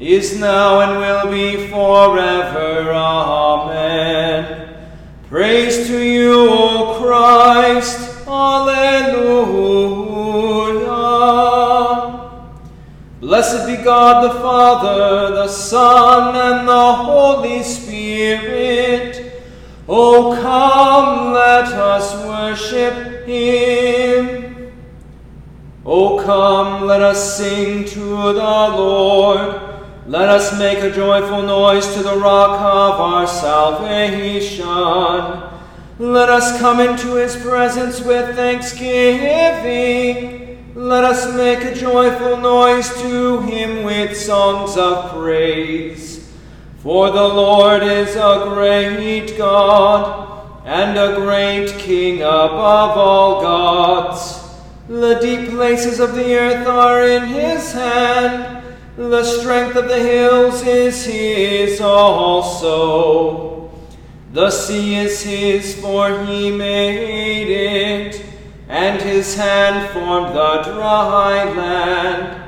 is now and will be forever. Amen. Praise to you, O Christ. Alleluia. Blessed be God the Father, the Son, and the Holy Spirit. O come, let us worship him. O come, let us sing to the Lord. Let us make a joyful noise to the rock of our salvation. Let us come into his presence with thanksgiving. Let us make a joyful noise to him with songs of praise. For the Lord is a great God and a great King above all gods. The deep places of the earth are in his hand the strength of the hills is his also. The sea is his, for he made it, and his hand formed the dry land.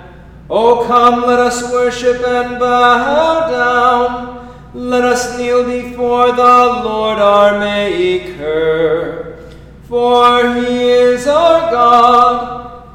O come, let us worship and bow down. Let us kneel before the Lord our Maker. For he is our God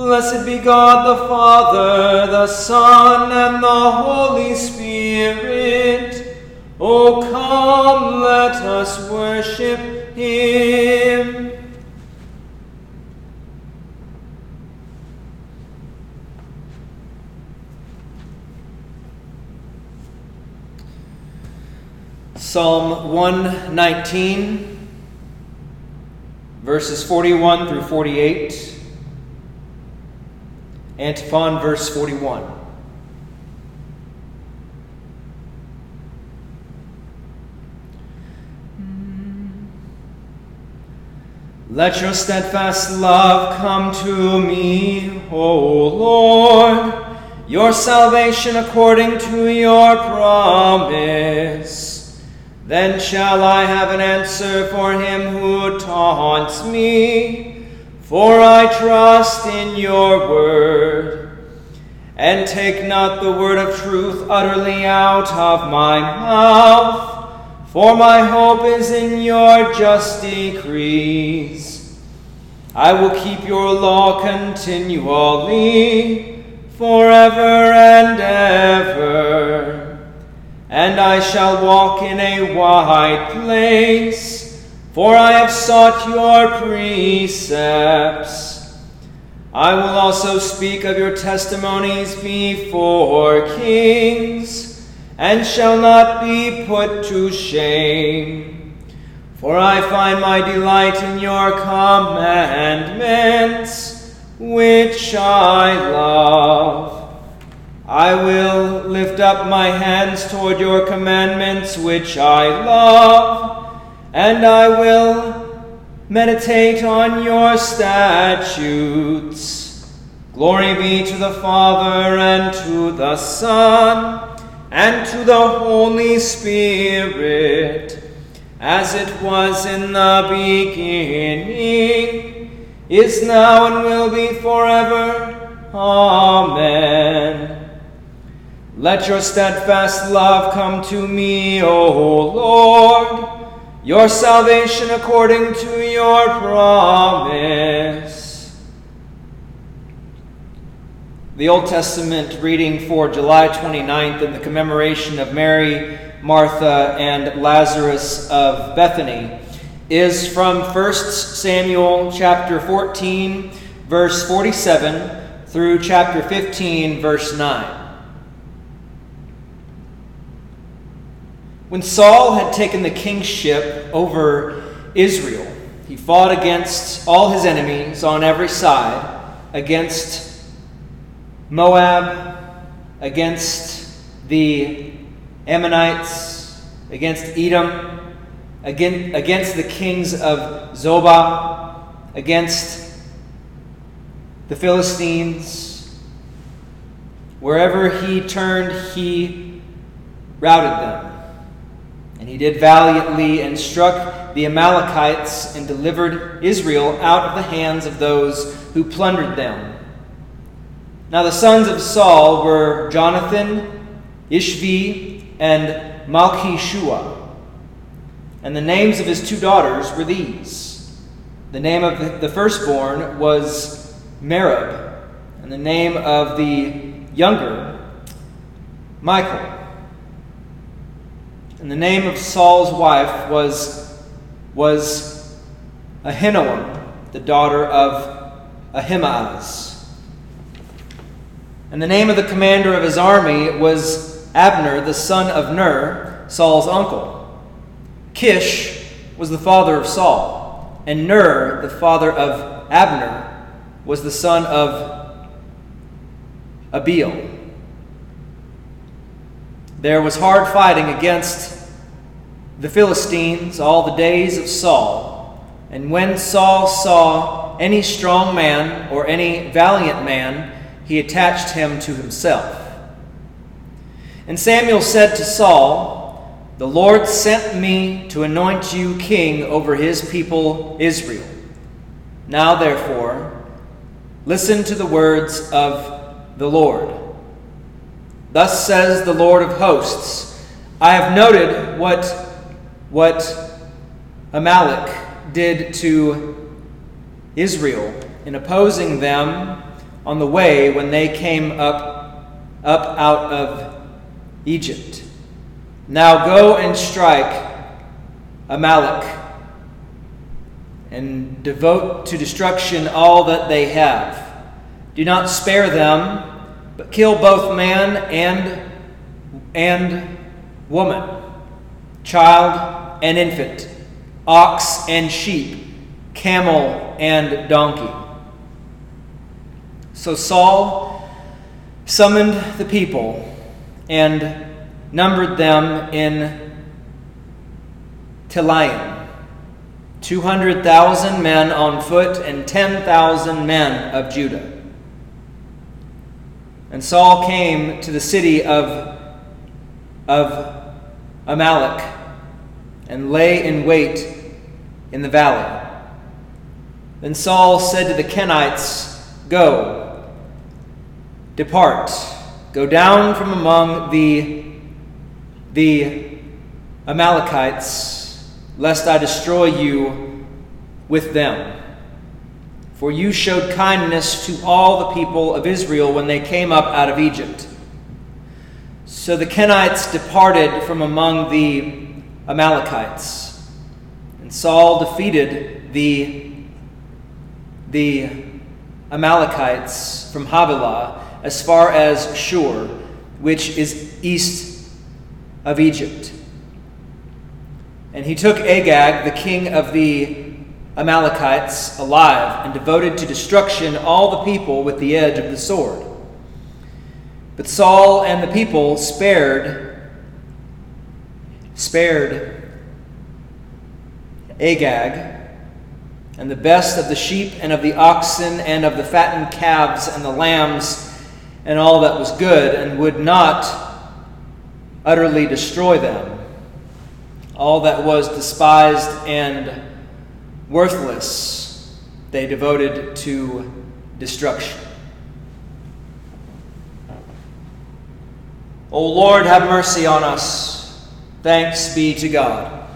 Blessed be God the Father, the Son, and the Holy Spirit. O come, let us worship him. Psalm 119, verses 41 through 48. Antiphon, verse 41. Let your steadfast love come to me, O Lord, your salvation according to your promise. Then shall I have an answer for him who taunts me for I trust in your word. And take not the word of truth utterly out of my mouth, for my hope is in your just decrees. I will keep your law continually, forever and ever. And I shall walk in a wide place for I have sought your precepts. I will also speak of your testimonies before kings, and shall not be put to shame. For I find my delight in your commandments, which I love. I will lift up my hands toward your commandments, which I love and I will meditate on your statutes. Glory be to the Father, and to the Son, and to the Holy Spirit, as it was in the beginning, is now, and will be forever. Amen. Let your steadfast love come to me, O Lord your salvation according to your promise. The Old Testament reading for July 29th in the commemoration of Mary, Martha, and Lazarus of Bethany is from 1 Samuel chapter 14, verse 47 through chapter 15, verse 9. When Saul had taken the kingship over Israel, he fought against all his enemies on every side, against Moab, against the Ammonites, against Edom, against the kings of Zobah, against the Philistines. Wherever he turned, he routed them. He did valiantly and struck the Amalekites and delivered Israel out of the hands of those who plundered them. Now the sons of Saul were Jonathan, Ishvi, and Malchishua. And the names of his two daughters were these. The name of the firstborn was Merab, and the name of the younger, Michal. And the name of Saul's wife was, was Ahinoam, the daughter of Ahimaaz. And the name of the commander of his army was Abner, the son of Ner, Saul's uncle. Kish was the father of Saul, and Ner, the father of Abner, was the son of Abiel. There was hard fighting against the Philistines all the days of Saul, and when Saul saw any strong man or any valiant man, he attached him to himself. And Samuel said to Saul, the Lord sent me to anoint you king over his people Israel. Now, therefore, listen to the words of the Lord. Thus says the Lord of hosts I have noted what, what Amalek did to Israel in opposing them on the way when they came up, up out of Egypt. Now go and strike Amalek and devote to destruction all that they have. Do not spare them, but kill both man and, and woman, child and infant, ox and sheep, camel and donkey. So Saul summoned the people and numbered them in Telaim 200,000 men on foot and 10,000 men of Judah. And Saul came to the city of, of Amalek and lay in wait in the valley. Then Saul said to the Kenites, Go, depart, go down from among the the Amalekites, lest I destroy you with them. For you showed kindness to all the people of Israel when they came up out of Egypt. So the Kenites departed from among the Amalekites. And Saul defeated the, the Amalekites from Havilah as far as Shur, which is east of Egypt. And he took Agag, the king of the Amalekites, alive and devoted to destruction all the people with the edge of the sword. But Saul and the people spared, spared Agag and the best of the sheep and of the oxen and of the fattened calves and the lambs and all that was good, and would not utterly destroy them. All that was despised and worthless, they devoted to destruction. O Lord, have mercy on us. Thanks be to God.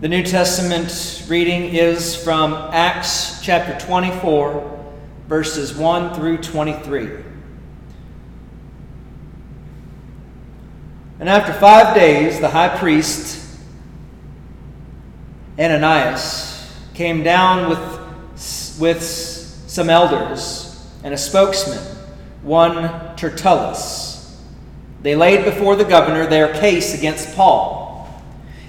The New Testament reading is from Acts chapter 24, verses 1 through 23. And after five days, the high priest Ananias came down with, with some elders and a spokesman, one Tertullus. They laid before the governor their case against Paul.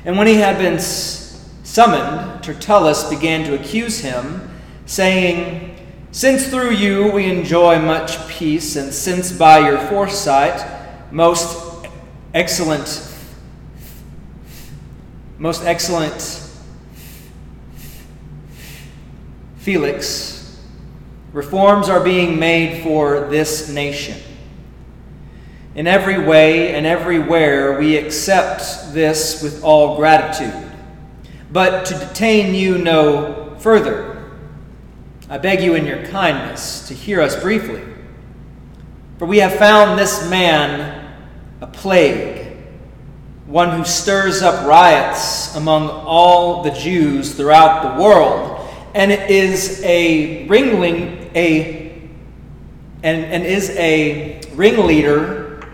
And when he had been summoned, Tertullus began to accuse him, saying, Since through you we enjoy much peace, and since by your foresight, most excellent, most excellent Felix, reforms are being made for this nation. In every way and everywhere, we accept this with all gratitude. But to detain you no further, I beg you in your kindness to hear us briefly. For we have found this man a plague, one who stirs up riots among all the Jews throughout the world and it is a ringling a and, and is a ringleader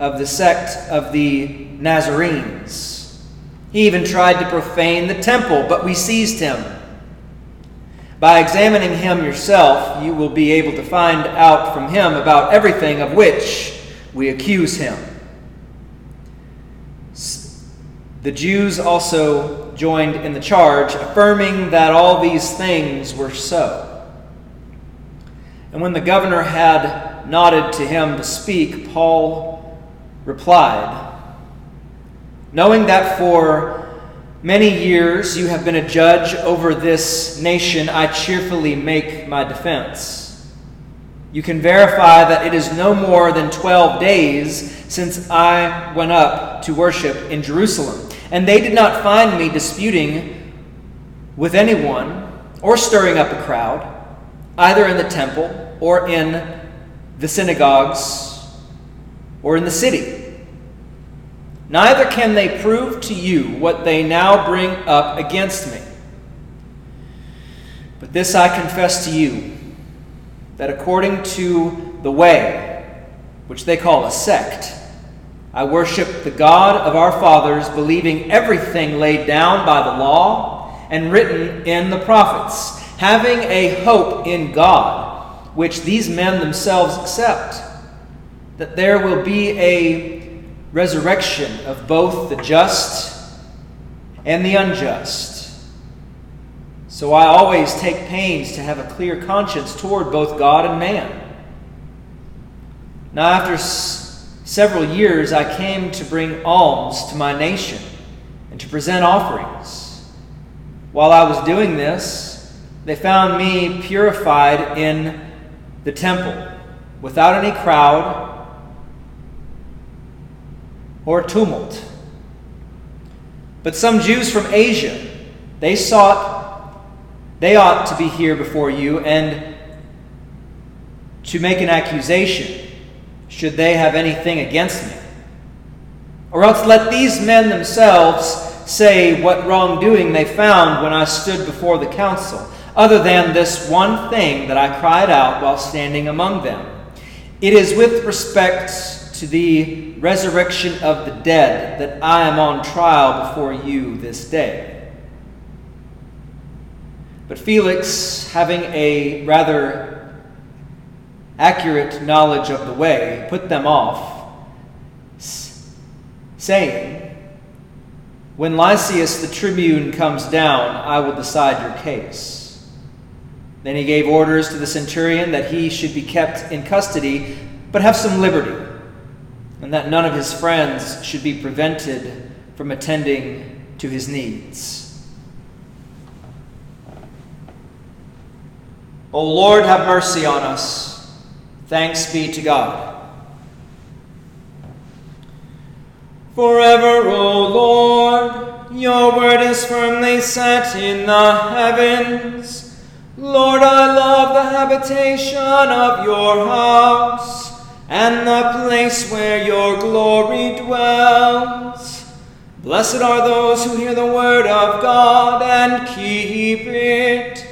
of the sect of the Nazarenes. He even tried to profane the temple, but we seized him. By examining him yourself, you will be able to find out from him about everything of which we accuse him. The Jews also joined in the charge, affirming that all these things were so. And when the governor had nodded to him to speak, Paul replied, Knowing that for many years you have been a judge over this nation, I cheerfully make my defense. You can verify that it is no more than 12 days since I went up to worship in Jerusalem and they did not find me disputing with anyone or stirring up a crowd, either in the temple or in the synagogues or in the city. Neither can they prove to you what they now bring up against me. But this I confess to you that according to the way, which they call a sect, I worship the God of our fathers, believing everything laid down by the law and written in the prophets, having a hope in God, which these men themselves accept, that there will be a resurrection of both the just and the unjust. So I always take pains to have a clear conscience toward both God and man. Now, after several years I came to bring alms to my nation and to present offerings. While I was doing this, they found me purified in the temple without any crowd or tumult. But some Jews from Asia, they sought, they ought to be here before you and to make an accusation should they have anything against me. Or else let these men themselves say what wrongdoing they found when I stood before the council, other than this one thing that I cried out while standing among them. It is with respect to the resurrection of the dead that I am on trial before you this day. But Felix, having a rather accurate knowledge of the way put them off, saying, When Lysias the tribune comes down, I will decide your case. Then he gave orders to the centurion that he should be kept in custody, but have some liberty, and that none of his friends should be prevented from attending to his needs. O Lord, have mercy on us. Thanks be to God. Forever, O Lord, your word is firmly set in the heavens. Lord, I love the habitation of your house and the place where your glory dwells. Blessed are those who hear the word of God and keep it.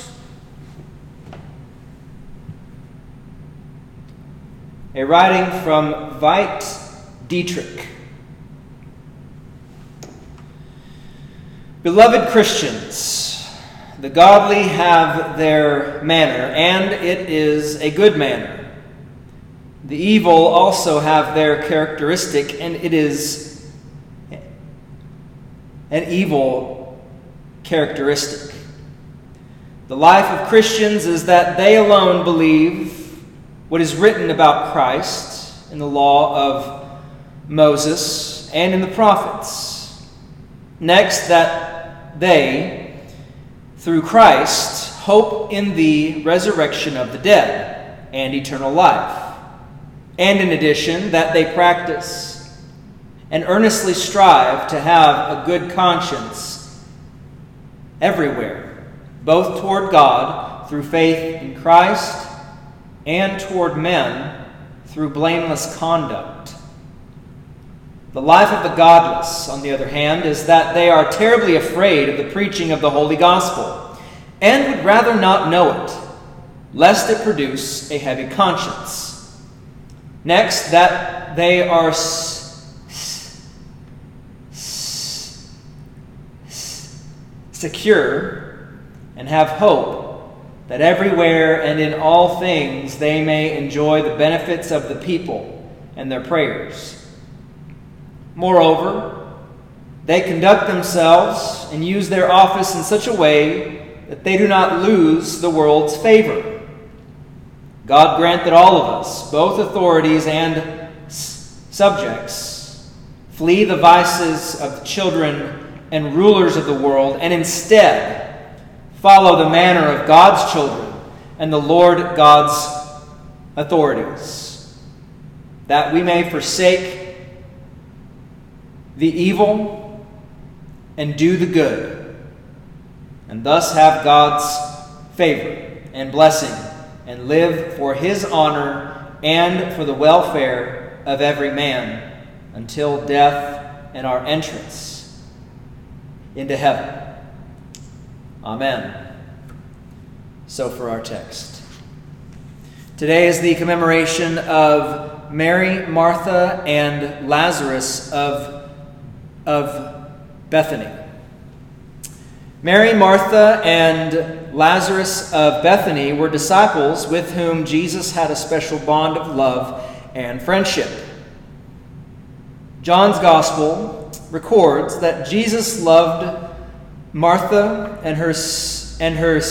A writing from Veit Dietrich. Beloved Christians, the godly have their manner, and it is a good manner. The evil also have their characteristic, and it is an evil characteristic. The life of Christians is that they alone believe what is written about Christ in the law of Moses and in the prophets. Next, that they, through Christ, hope in the resurrection of the dead and eternal life. And in addition, that they practice and earnestly strive to have a good conscience everywhere, both toward God through faith in Christ and toward men through blameless conduct. The life of the godless, on the other hand, is that they are terribly afraid of the preaching of the holy gospel and would rather not know it, lest it produce a heavy conscience. Next, that they are s- secure and have hope that everywhere and in all things they may enjoy the benefits of the people and their prayers. Moreover, they conduct themselves and use their office in such a way that they do not lose the world's favor. God grant that all of us, both authorities and subjects, flee the vices of the children and rulers of the world and instead follow the manner of God's children and the Lord God's authorities, that we may forsake the evil and do the good, and thus have God's favor and blessing, and live for his honor and for the welfare of every man until death and our entrance into heaven. Amen. So for our text. Today is the commemoration of Mary, Martha, and Lazarus of of Bethany. Mary, Martha, and Lazarus of Bethany were disciples with whom Jesus had a special bond of love and friendship. John's Gospel records that Jesus loved Martha and her and her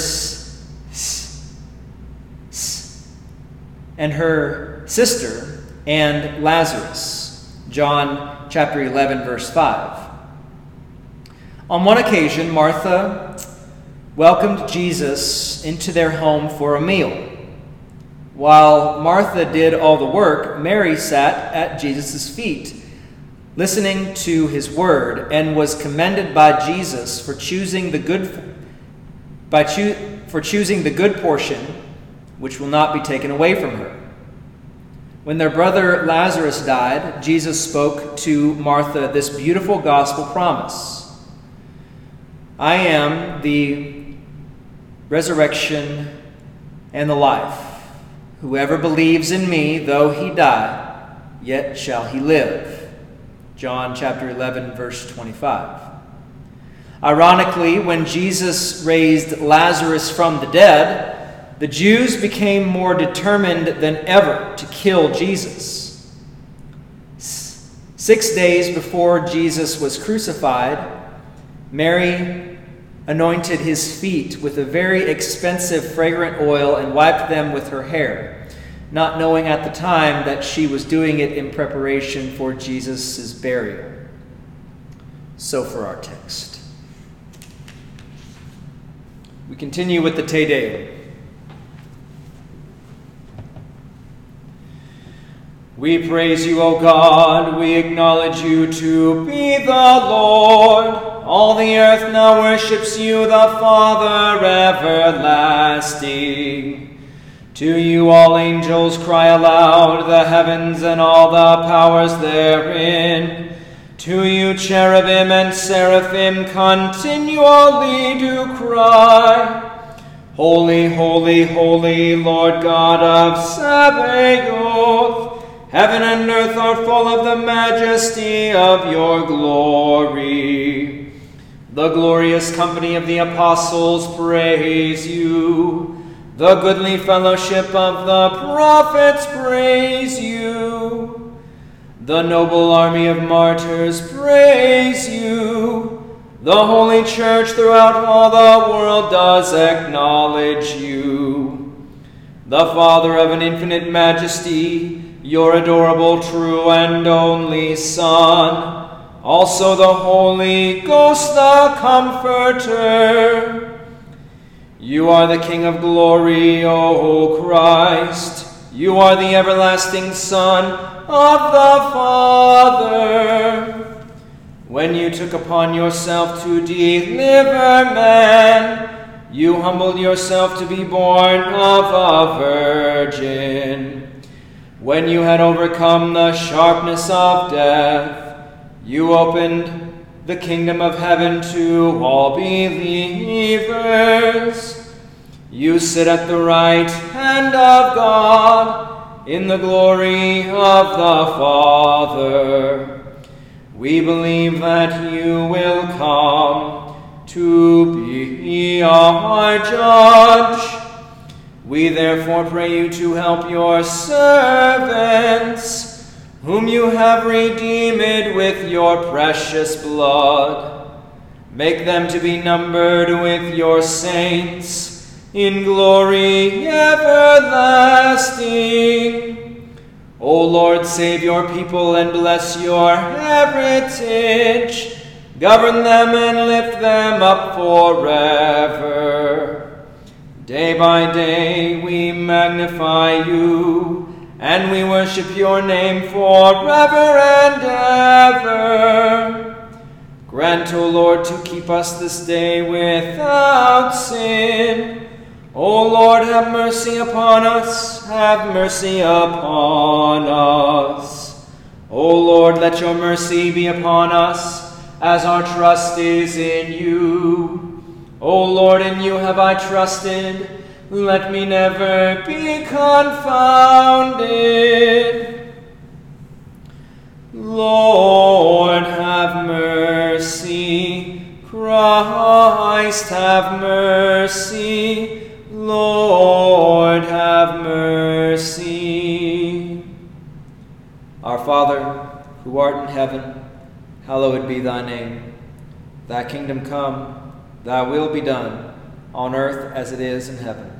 and her sister and Lazarus. John chapter 11, verse 5. On one occasion, Martha welcomed Jesus into their home for a meal. While Martha did all the work, Mary sat at Jesus' feet, listening to his word, and was commended by Jesus for choosing the good by choo- for choosing the good portion, which will not be taken away from her. When their brother Lazarus died, Jesus spoke to Martha this beautiful gospel promise I am the resurrection and the life. Whoever believes in me, though he die, yet shall he live. John chapter 11, verse 25. Ironically, when Jesus raised Lazarus from the dead, the Jews became more determined than ever to kill Jesus. Six days before Jesus was crucified, Mary anointed his feet with a very expensive fragrant oil and wiped them with her hair, not knowing at the time that she was doing it in preparation for Jesus' burial. So for our text. We continue with the Te Deum. We praise you, O God. We acknowledge you to be the Lord All the earth now worships you, the Father everlasting. To you all angels cry aloud, the heavens and all the powers therein. To you cherubim and seraphim continually do cry. Holy, holy, holy, Lord God of Sabaoth. Heaven and earth are full of the majesty of your glory. The glorious company of the apostles praise you. The goodly fellowship of the prophets praise you. The noble army of martyrs praise you. The holy church throughout all the world does acknowledge you. The Father of an infinite majesty, your adorable, true, and only Son, also the Holy Ghost, the Comforter. You are the King of glory, O Christ. You are the everlasting Son of the Father. When you took upon yourself to deliver man, you humbled yourself to be born of a virgin. When you had overcome the sharpness of death, you opened the kingdom of heaven to all believers. You sit at the right hand of God in the glory of the Father. We believe that you will come to be our judge. We therefore pray you to help your servants, whom you have redeemed with your precious blood. Make them to be numbered with your saints in glory everlasting. O Lord, save your people and bless your heritage. Govern them and lift them up forever. Day by day we magnify you, and we worship your name forever and ever. Grant, O Lord, to keep us this day without sin. O Lord, have mercy upon us, have mercy upon us. O Lord, let your mercy be upon us, as our trust is in you. O Lord, in you have I trusted. Let me never be confounded. Lord, have mercy. Christ, have mercy. Lord, have mercy. Our Father, who art in heaven, hallowed be thy name. Thy kingdom come. Thy will be done, on earth as it is in heaven.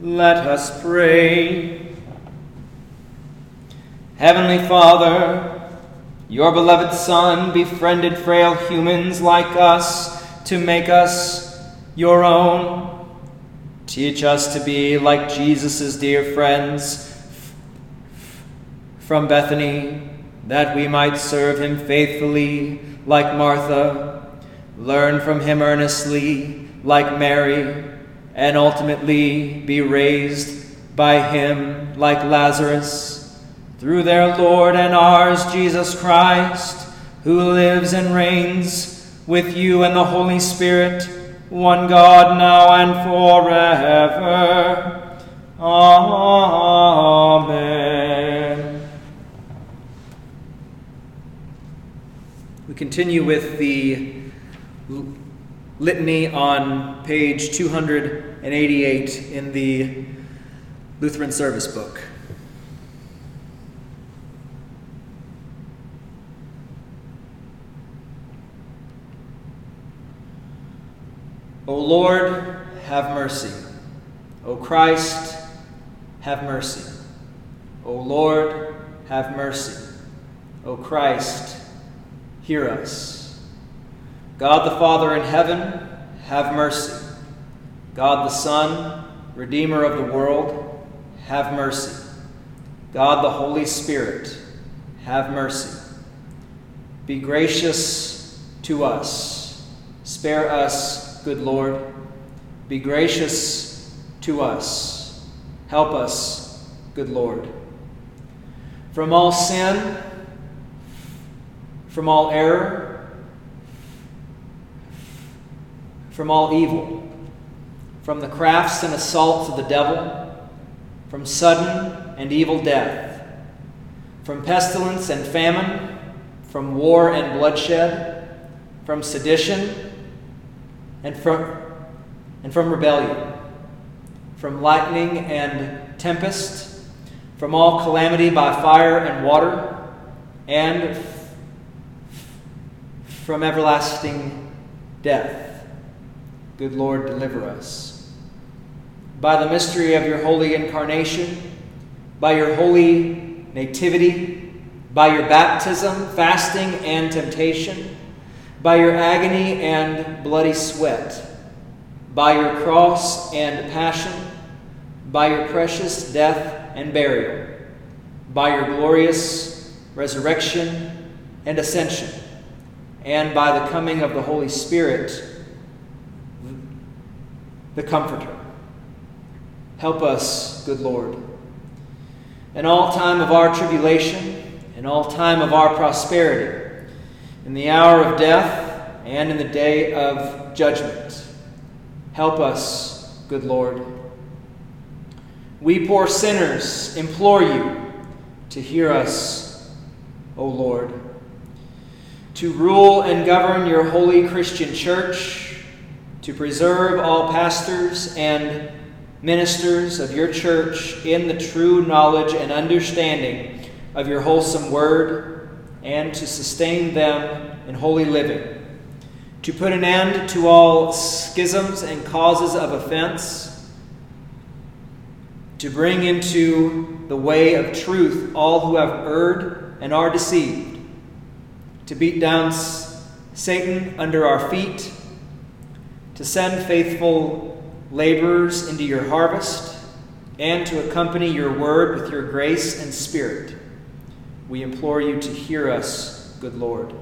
Let us pray. Heavenly Father, your beloved Son befriended frail humans like us to make us your own. Teach us to be like Jesus' dear friends from Bethany, that we might serve him faithfully like Martha learn from him earnestly, like Mary, and ultimately be raised by him, like Lazarus, through their Lord and ours, Jesus Christ, who lives and reigns with you and the Holy Spirit, one God, now and forever. Amen. We continue with the litany on page 288 in the Lutheran Service Book. O Lord, have mercy. O Christ, have mercy. O Lord, have mercy. O Christ, hear us. God the Father in heaven, have mercy. God the Son, Redeemer of the world, have mercy. God the Holy Spirit, have mercy. Be gracious to us. Spare us, good Lord. Be gracious to us. Help us, good Lord. From all sin, from all error, from all evil from the crafts and assaults of the devil, from sudden and evil death, from pestilence and famine, from war and bloodshed, from sedition and from, and from rebellion, from lightning and tempest, from all calamity by fire and water, and from everlasting death. Good Lord, deliver us by the mystery of your holy incarnation, by your holy nativity, by your baptism, fasting, and temptation, by your agony and bloody sweat, by your cross and passion, by your precious death and burial, by your glorious resurrection and ascension, and by the coming of the Holy Spirit, the Comforter. Help us, good Lord. In all time of our tribulation, in all time of our prosperity, in the hour of death, and in the day of judgment. Help us, good Lord. We poor sinners implore you to hear us, O Lord. To rule and govern your holy Christian church, to preserve all pastors and ministers of your church in the true knowledge and understanding of your wholesome word, and to sustain them in holy living, to put an end to all schisms and causes of offense, to bring into the way of truth all who have erred and are deceived, to beat down Satan under our feet, to send faithful laborers into your harvest, and to accompany your word with your grace and spirit. We implore you to hear us, good Lord.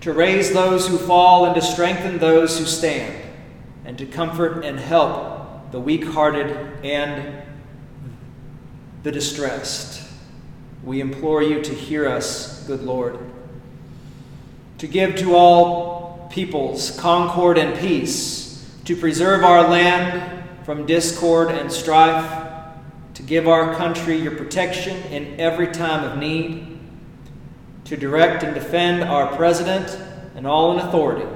To raise those who fall and to strengthen those who stand, and to comfort and help the weak hearted and the distressed. We implore you to hear us, good Lord. To give to all peoples concord and peace to preserve our land from discord and strife, to give our country your protection in every time of need, to direct and defend our president and all in authority,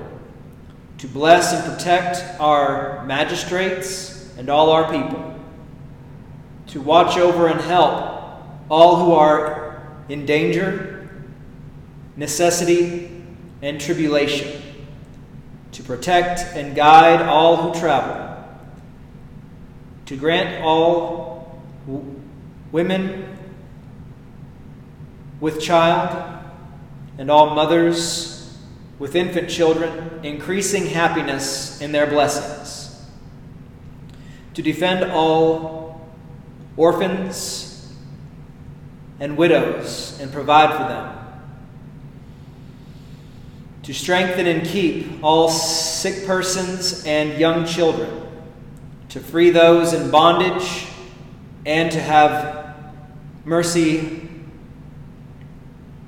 to bless and protect our magistrates and all our people, to watch over and help all who are in danger, necessity, and tribulation to protect and guide all who travel, to grant all women with child and all mothers with infant children increasing happiness in their blessings, to defend all orphans and widows and provide for them to strengthen and keep all sick persons and young children, to free those in bondage, and to have mercy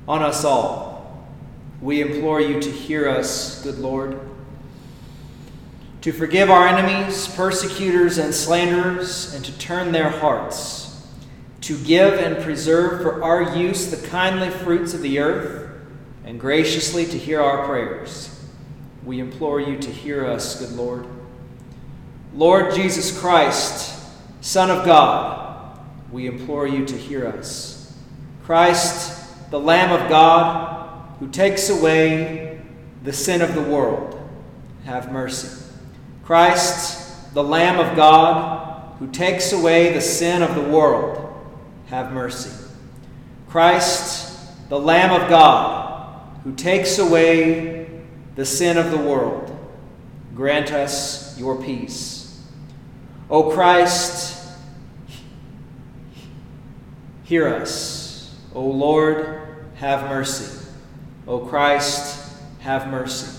on us all. We implore you to hear us, good Lord. To forgive our enemies, persecutors, and slanderers, and to turn their hearts. To give and preserve for our use the kindly fruits of the earth and graciously to hear our prayers. We implore you to hear us, good Lord. Lord Jesus Christ, Son of God, we implore you to hear us. Christ, the Lamb of God, who takes away the sin of the world, have mercy. Christ, the Lamb of God, who takes away the sin of the world, have mercy. Christ, the Lamb of God, who takes away the sin of the world, grant us your peace. O Christ, hear us. O Lord, have mercy. O Christ, have mercy.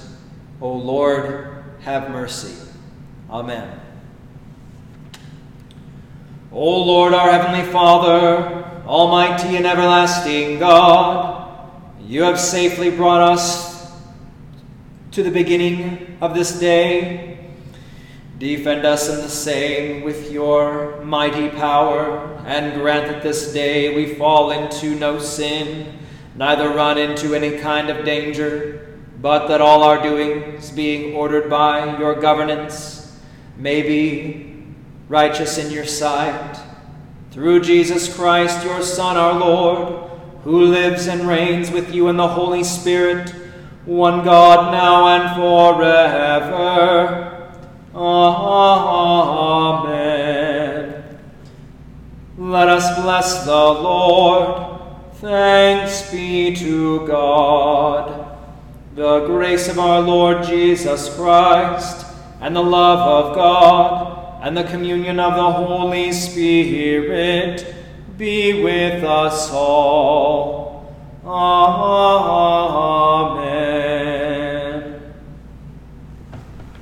O Lord, have mercy. Amen. O Lord, our Heavenly Father, Almighty and everlasting God, you have safely brought us to the beginning of this day. Defend us in the same with your mighty power, and grant that this day we fall into no sin, neither run into any kind of danger, but that all our doings, being ordered by your governance, may be righteous in your sight through Jesus Christ, your Son, our Lord, who lives and reigns with you in the Holy Spirit, one God, now and forever. Amen. Let us bless the Lord. Thanks be to God. The grace of our Lord Jesus Christ, and the love of God, and the communion of the Holy Spirit be with us all. Amen.